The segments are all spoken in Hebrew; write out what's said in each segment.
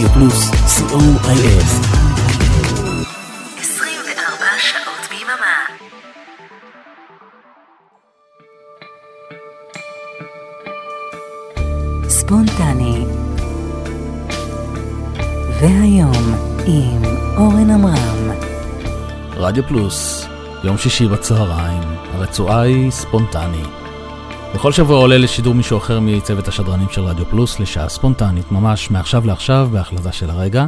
רדיו פלוס, co.il 24 שעות ביממה. ספונטני והיום עם אורן עמרם רדיו פלוס, יום שישי בצהריים, הרצועה היא ספונטני. בכל שבוע עולה לשידור מישהו אחר מצוות השדרנים של רדיו פלוס לשעה ספונטנית, ממש מעכשיו לעכשיו, בהחלטה של הרגע.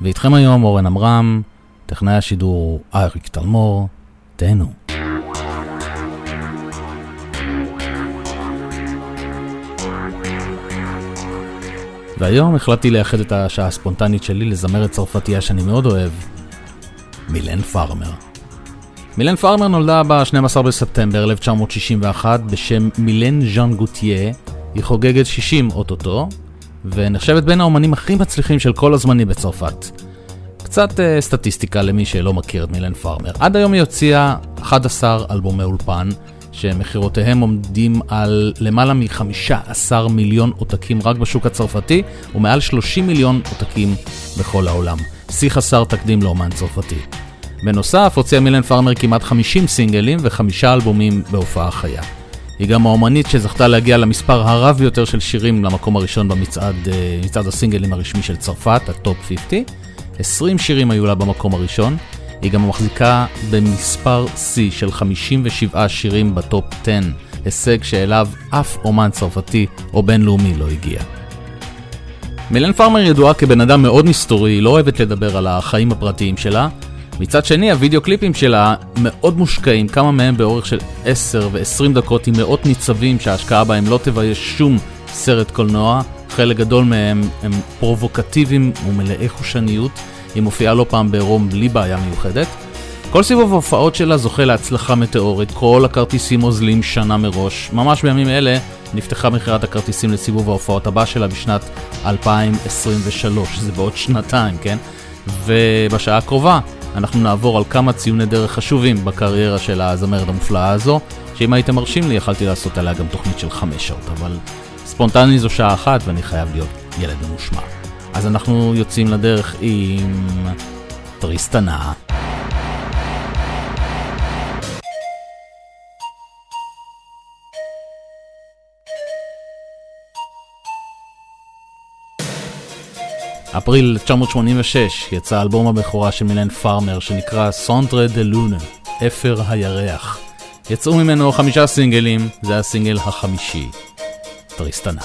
ואיתכם היום אורן עמרם, טכנאי השידור אריק תלמור, תהנו. והיום החלטתי לייחד את השעה הספונטנית שלי לזמרת צרפתייה שאני מאוד אוהב, מילן פארמר. מילן פארמר נולדה ב-12 בספטמבר 1961 בשם מילן ז'אן גוטייה. היא חוגגת 60 אוטוטו, ונחשבת בין האומנים הכי מצליחים של כל הזמנים בצרפת. קצת uh, סטטיסטיקה למי שלא מכיר את מילן פארמר. עד היום היא הוציאה 11 אלבומי אולפן, שמכירותיהם עומדים על למעלה מ-15 מיליון עותקים רק בשוק הצרפתי, ומעל 30 מיליון עותקים בכל העולם. שיא חסר תקדים לאומן צרפתי. בנוסף, הוציאה מילן פארמר כמעט 50 סינגלים וחמישה אלבומים בהופעה חיה. היא גם האומנית שזכתה להגיע למספר הרב ביותר של שירים למקום הראשון במצעד אה, מצעד הסינגלים הרשמי של צרפת, הטופ 50. 20 שירים היו לה במקום הראשון. היא גם מחזיקה במספר שיא של 57 שירים בטופ 10, הישג שאליו אף אומן צרפתי או בינלאומי לא הגיע. מילן פארמר ידועה כבן אדם מאוד מסתורי, היא לא אוהבת לדבר על החיים הפרטיים שלה. מצד שני, הוידאו קליפים שלה מאוד מושקעים, כמה מהם באורך של 10 ו-20 דקות עם מאות ניצבים שההשקעה בהם לא תבייש שום סרט קולנוע. חלק גדול מהם הם פרובוקטיביים ומלאי חושניות. היא מופיעה לא פעם בעירום בלי בעיה מיוחדת. כל סיבוב ההופעות שלה זוכה להצלחה מטאורית, כל הכרטיסים אוזלים שנה מראש. ממש בימים אלה נפתחה מכירת הכרטיסים לסיבוב ההופעות הבא שלה בשנת 2023, זה בעוד שנתיים, כן? ובשעה הקרובה אנחנו נעבור על כמה ציוני דרך חשובים בקריירה של הזמרת המופלאה הזו, שאם הייתם מרשים לי יכלתי לעשות עליה גם תוכנית של חמש שעות, אבל ספונטני זו שעה אחת ואני חייב להיות ילד ממושמע. אז אנחנו יוצאים לדרך עם טריסטנה. אפריל 1986 יצא אלבום הבכורה של מילן פארמר שנקרא Cendres de Lune, אפר הירח. יצאו ממנו חמישה סינגלים, זה הסינגל החמישי, טריסטנה.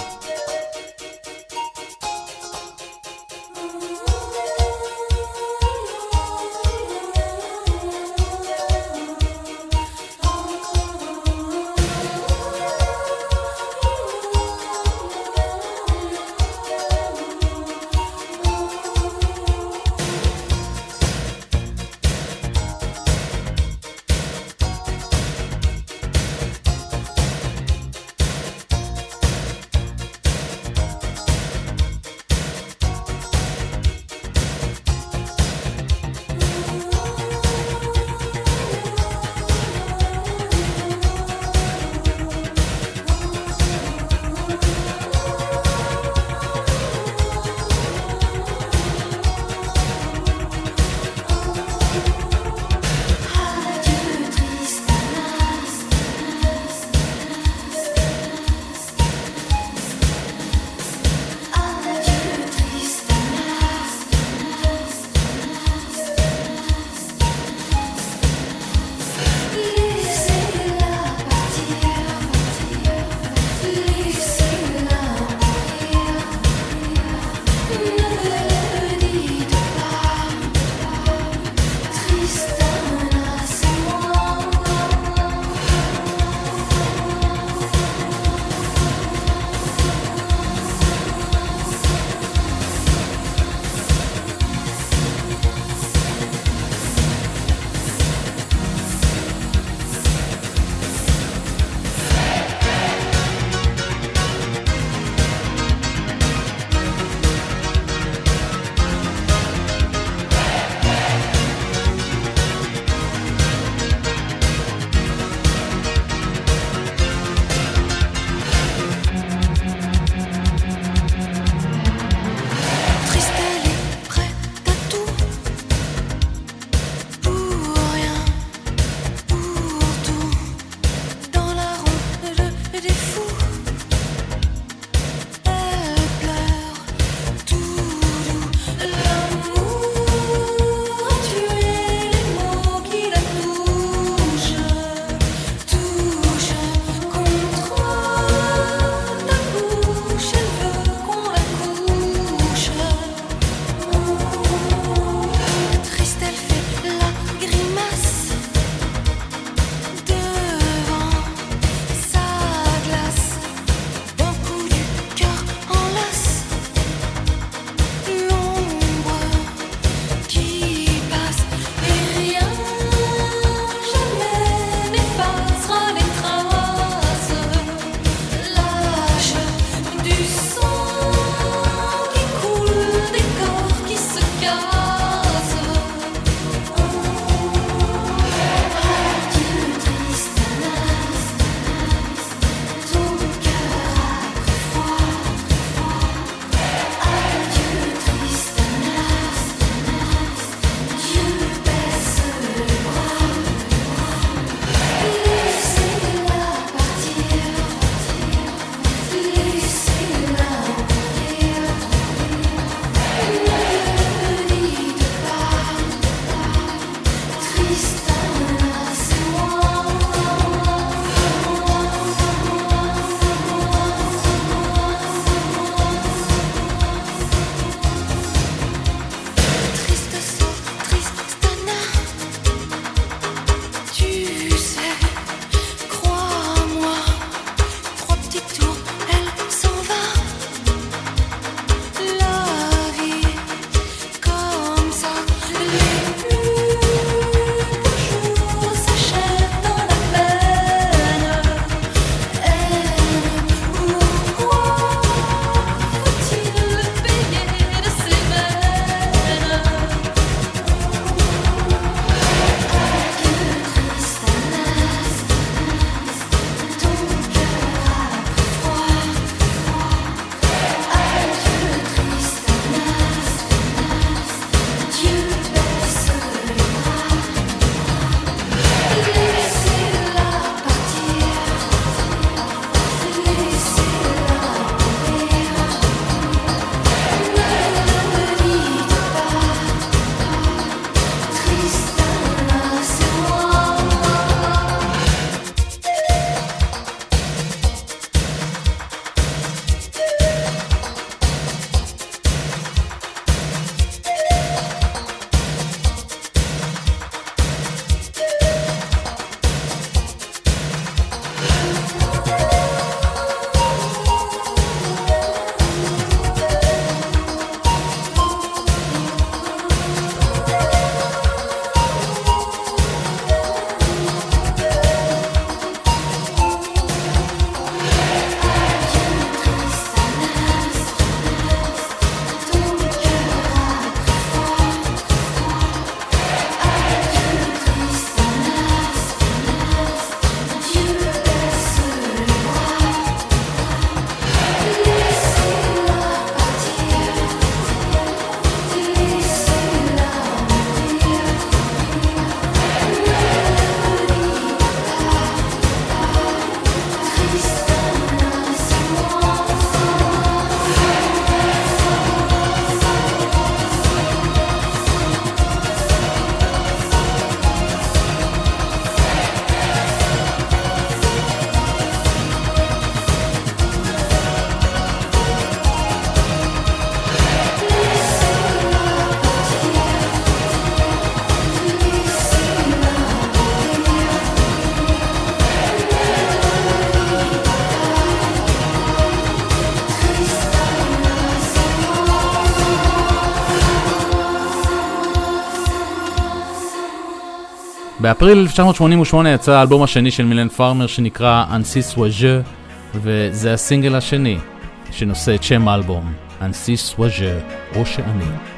באפריל 1988 יצא האלבום השני של מילן פארמר שנקרא אנסיס וואז'ה, וזה הסינגל השני שנושא את שם האלבום, אנסיס וואז'ה, או שאני.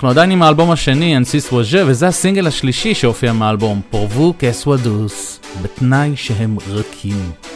אנחנו עדיין עם האלבום השני, אנסיס וואז'ה, וזה הסינגל השלישי שהופיע מהאלבום, פורבו קסוודוס, בתנאי שהם רכים.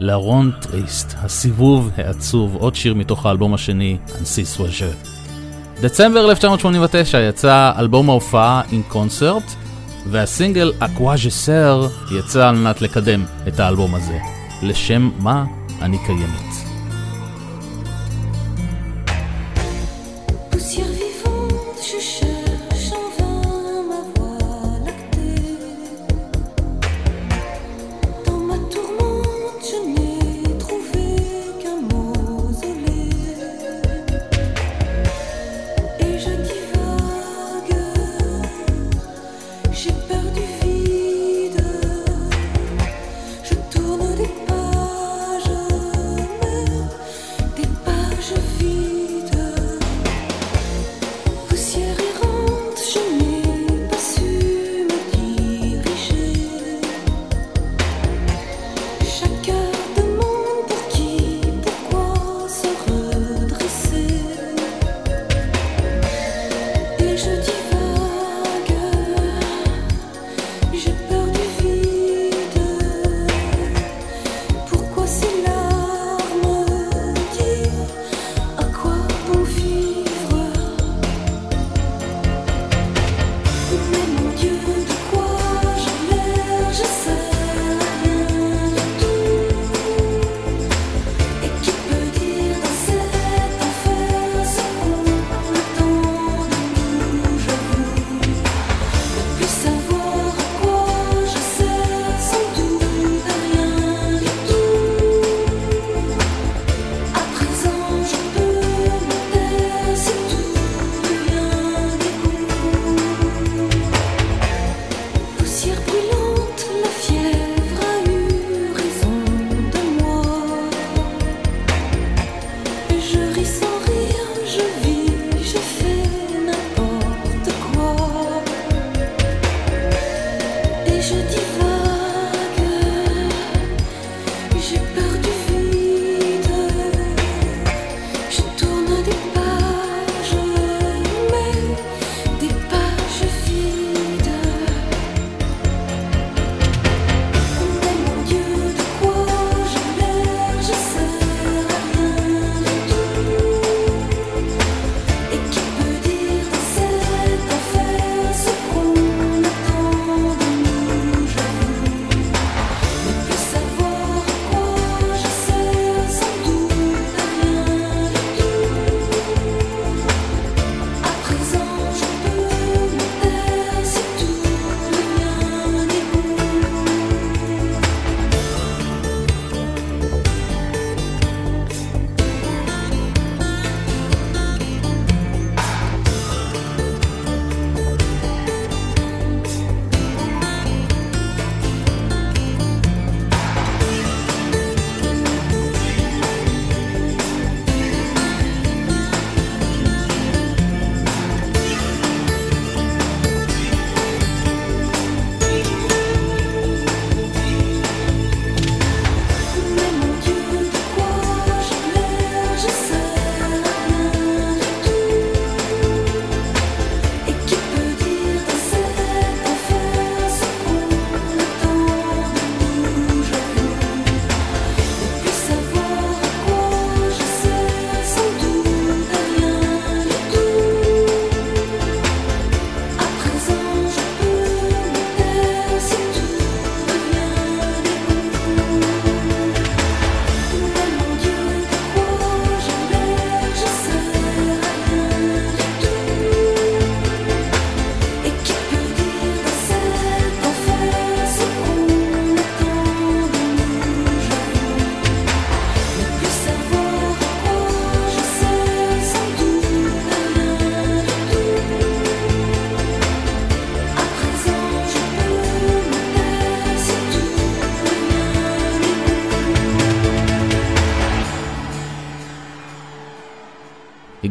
לרון טריסט, הסיבוב העצוב, עוד שיר מתוך האלבום השני, אנסי סוואז'ה. דצמבר 1989 יצא אלבום ההופעה עם קונצרט, והסינגל אקוואז'ה סר יצא על מנת לקדם את האלבום הזה. לשם מה אני קיימת.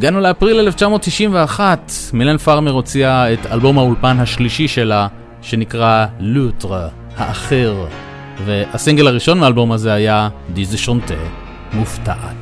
הגענו לאפריל 1991, מילן פארמר הוציאה את אלבום האולפן השלישי שלה, שנקרא לוטרה, האחר, והסינגל הראשון מהאלבום הזה היה דיזה שונטה, מופתעת.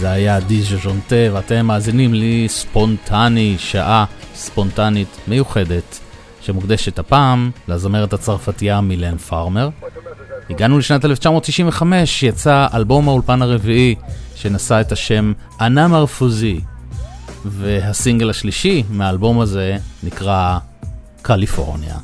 זה היה דיז'ה ז'ונטה, ואתם מאזינים לי ספונטני, שעה ספונטנית מיוחדת, שמוקדשת הפעם לזמרת הצרפתייה מילן פארמר. הגענו לשנת 1995, יצא אלבום האולפן הרביעי, שנשא את השם אנה מרפוזי, והסינגל השלישי מהאלבום הזה נקרא קליפורניה.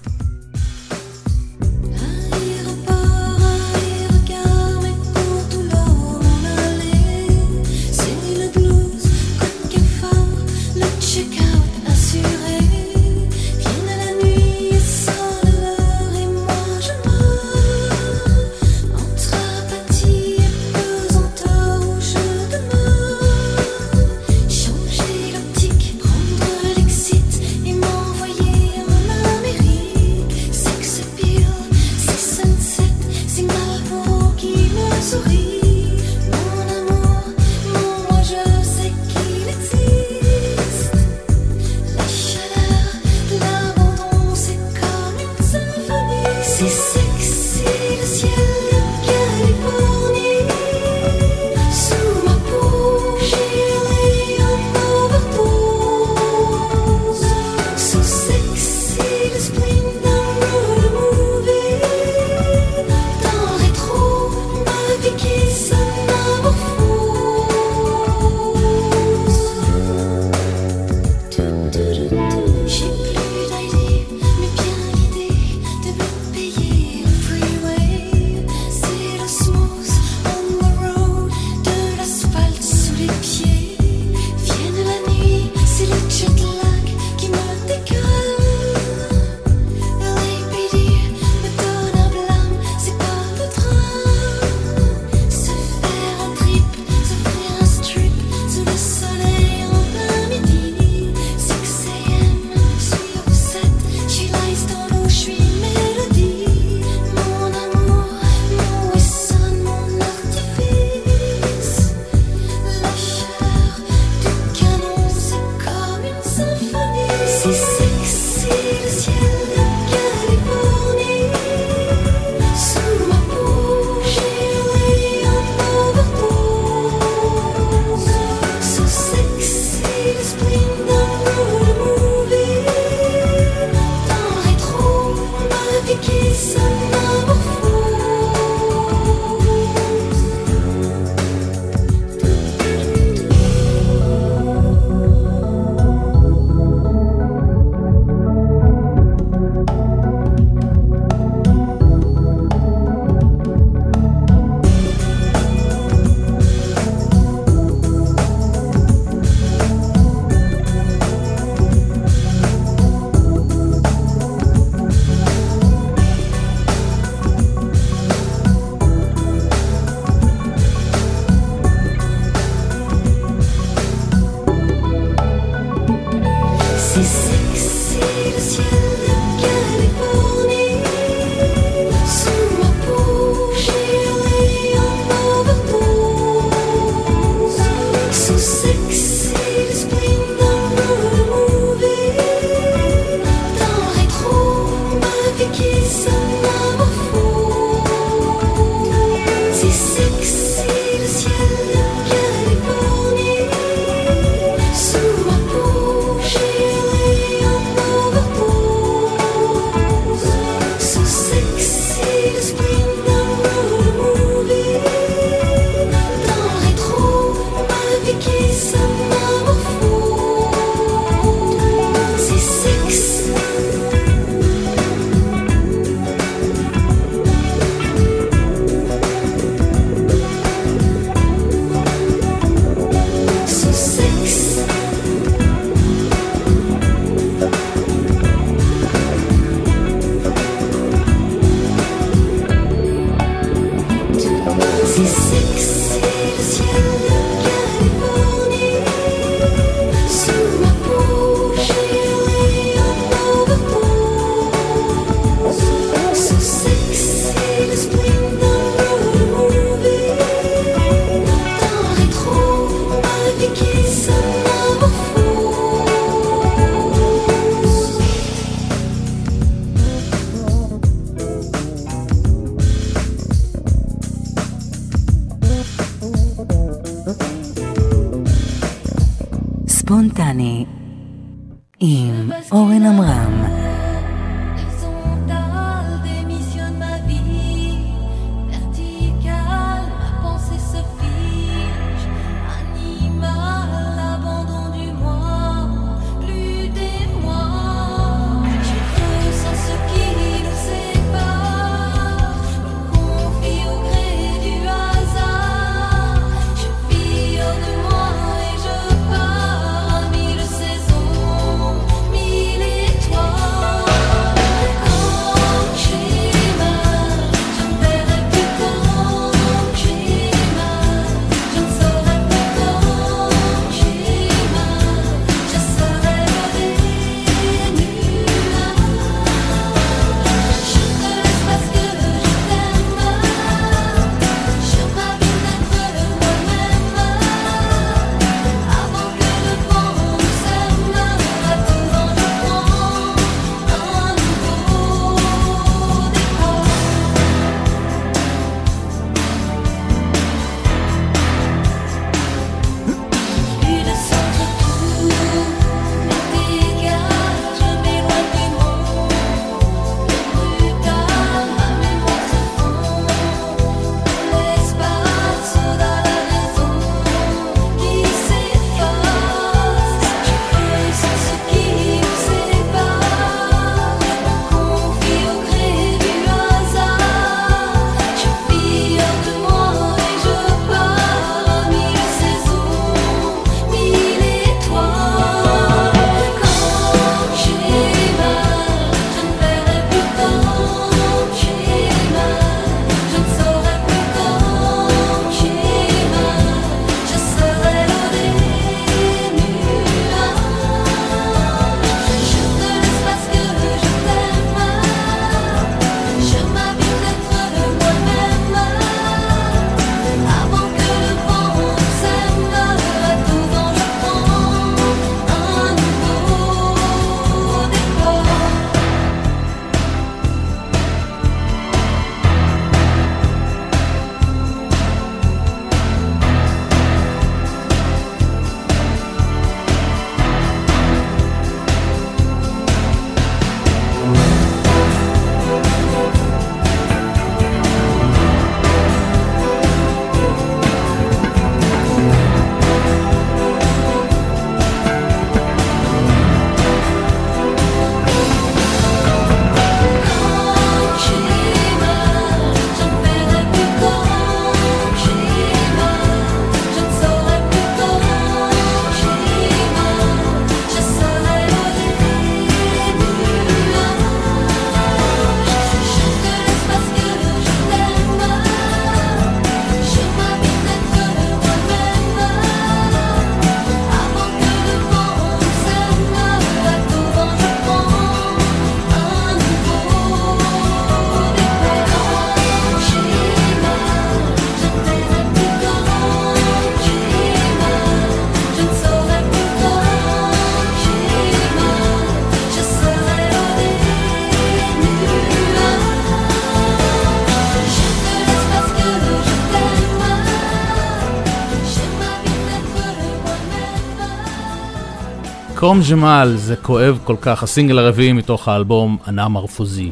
Comme j'ai mal זה כואב כל כך, הסינגל הרביעי מתוך האלבום Anamorphosée.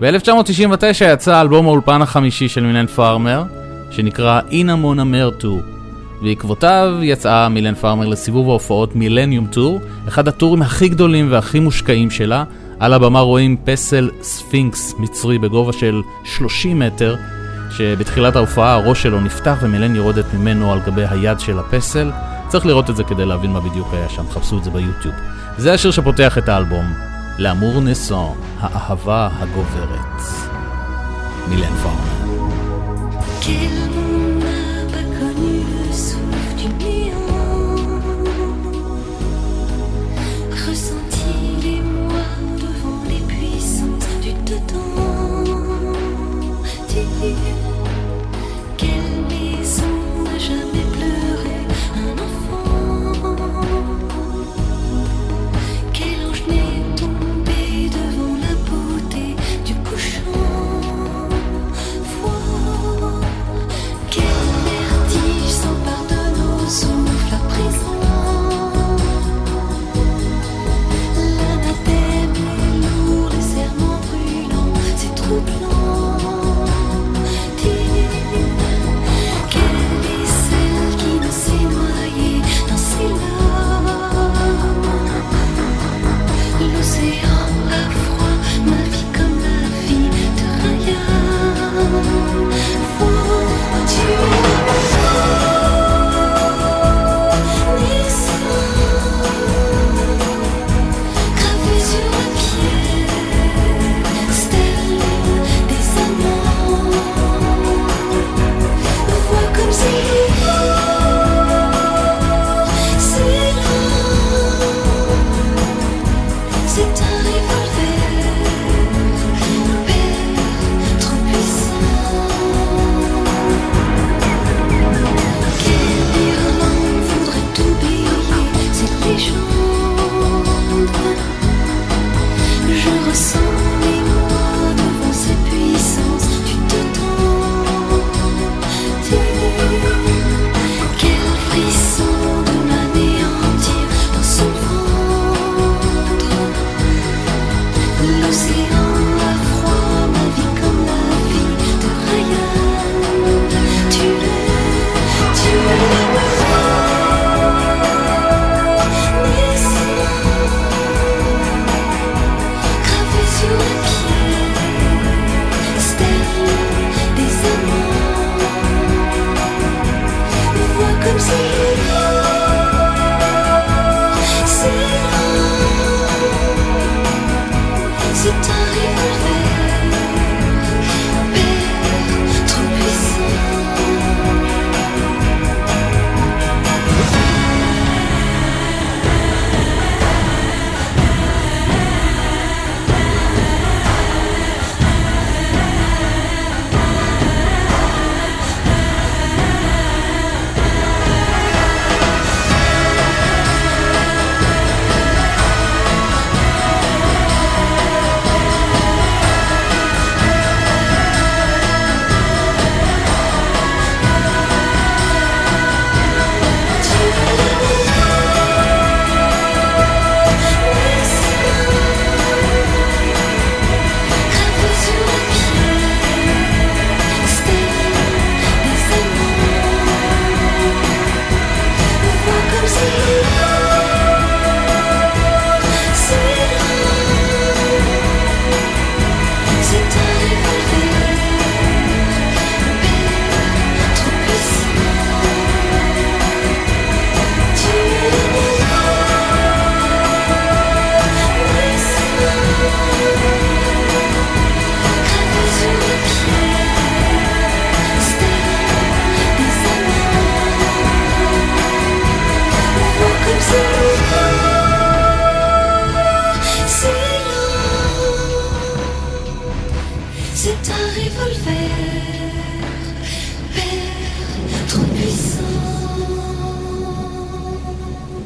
ב-1999 יצא אלבום האולפן החמישי של מילן פארמר, שנקרא Innamoramento. בעקבותיו יצאה מילן פארמר לסיבוב ההופעות Mylenium Tour, אחד הטורים הכי גדולים והכי מושקעים שלה. על הבמה רואים פסל ספינקס מצרי בגובה של 30 מטר, שבתחילת ההופעה הראש שלו נפתח ומילן יורדת ממנו על גבי היד של הפסל. צריך לראות את זה כדי להבין מה בדיוק היה שם, חפשו את זה ביוטיוב. זה השיר שפותח את האלבום, לאמור נסון, האהבה הגוברת. מילן פארמן.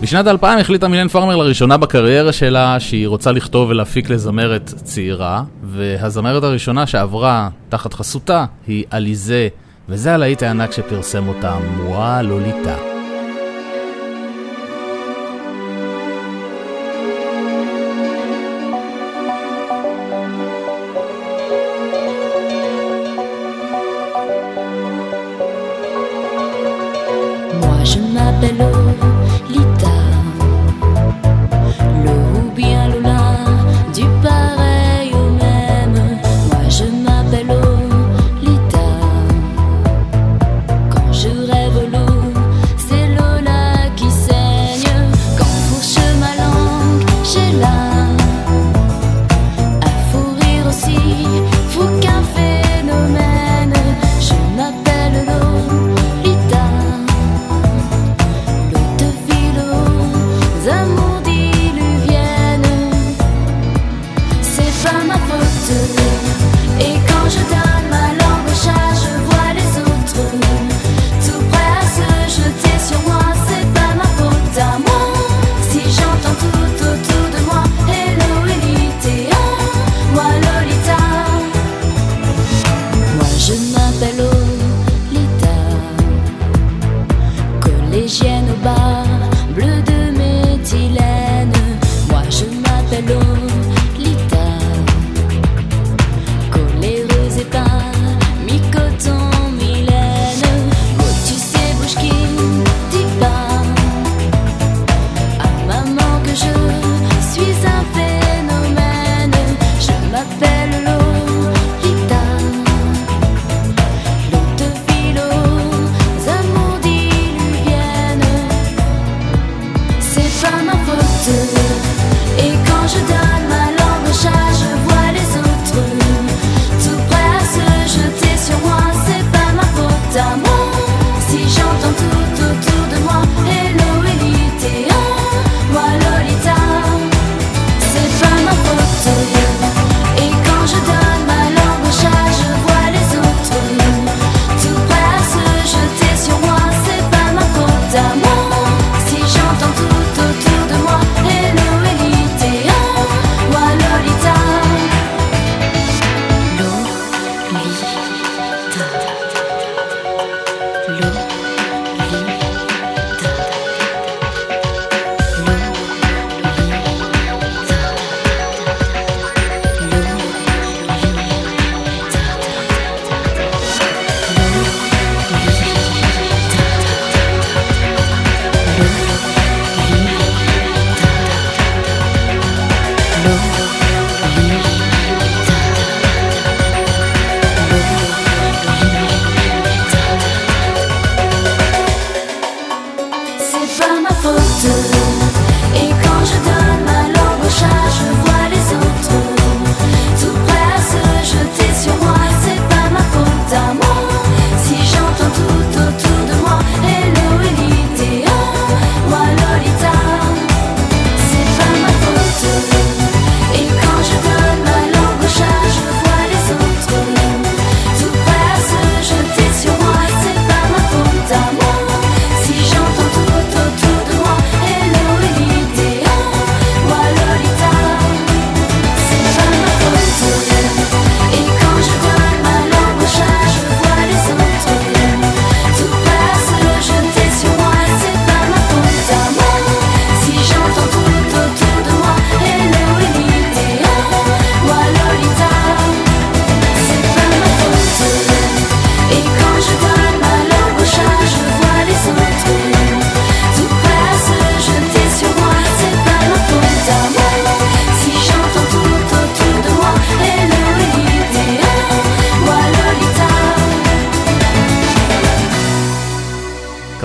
בשנת 2000 החליטה מילן פארמר לראשונה בקריירה שלה שהיא רוצה לכתוב ולהפיק לזמרת צעירה, והזמרת הראשונה שעברה תחת חסותה היא עליזה, וזה הלהיט הענק שפרסם אותה, מואה לוליטה.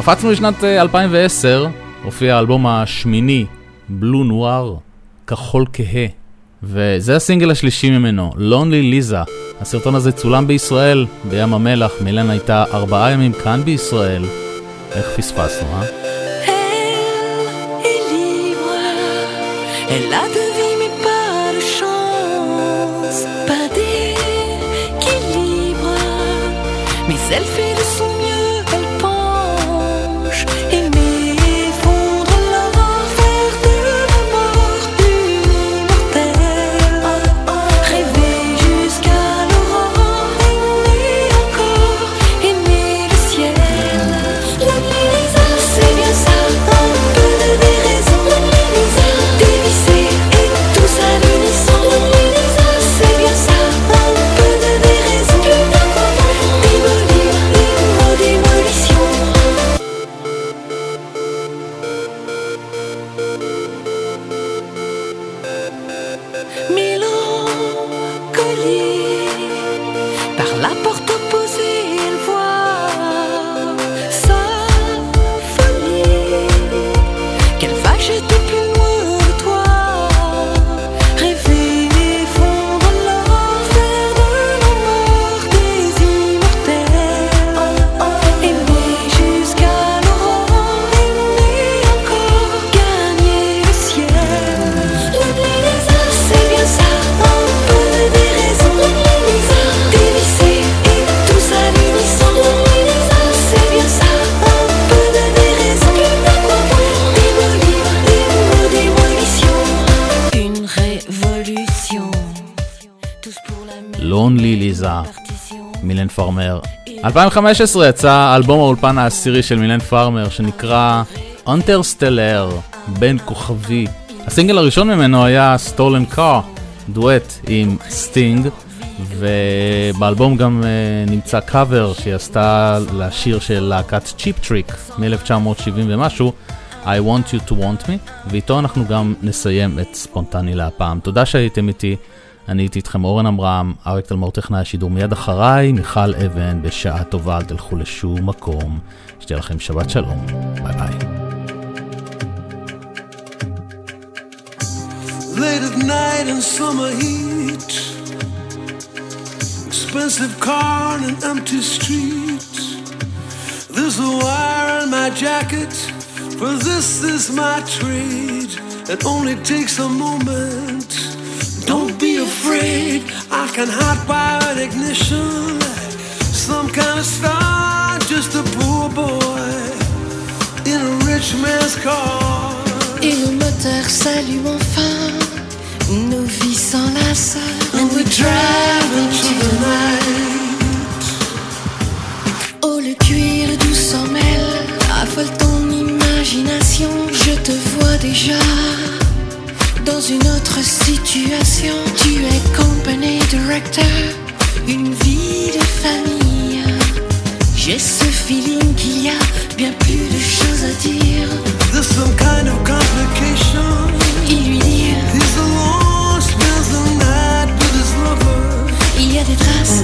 קפצנו לשנת 2010, הופיע האלבום השמיני, בלו נואר, כחול כהה. וזה הסינגל השלישי ממנו, לונלי ליזה. הסרטון הזה צולם בישראל, בים המלח, מילן הייתה ארבעה ימים כאן בישראל. איך פספסנו, אה? Elle a deviné פארמר. 2015 יצא אלבום האולפן העשירי של מילן פארמר שנקרא Interstellaires, בין כוכבי. הסינגל הראשון ממנו היה Stolen Car, דואט עם סטינג, ובאלבום גם אה, נמצא קאבר שהיא עשתה לשיר של להקת צ'יפ טריק מ-1970 ומשהו, I want you to want me, ואיתו אנחנו גם נסיים את ספונטני להפעם. תודה שהייתם איתי. אני הייתי איתכם אורן עמרם, אריק תלמור טכנאי השידור מיד אחריי, מיכל אבן, בשעה טובה, אל תלכו לשום מקום. שתהיה לכם שבת שלום, ביי ביי. Late at night in summer heat Expensive car and an empty street There's a wire on my jacket For this is my trade It only takes a moment Don't be afraid, I can hot wire ignition. Some kind of star, just a poor boy in a rich man's car. Et le moteur s'allume enfin, nos vies s'enlacent. And we drive into the night. Oh, le cuir doux s'en mêle, affole ton imagination, je te vois déjà dans une autre situation. Tu es company director, une vie de famille. J'ai ce feeling qu'il y a bien plus de choses à dire. There's some kind of complication. Il lui dit He's alone, spends the night with his lover. Il y a des traces.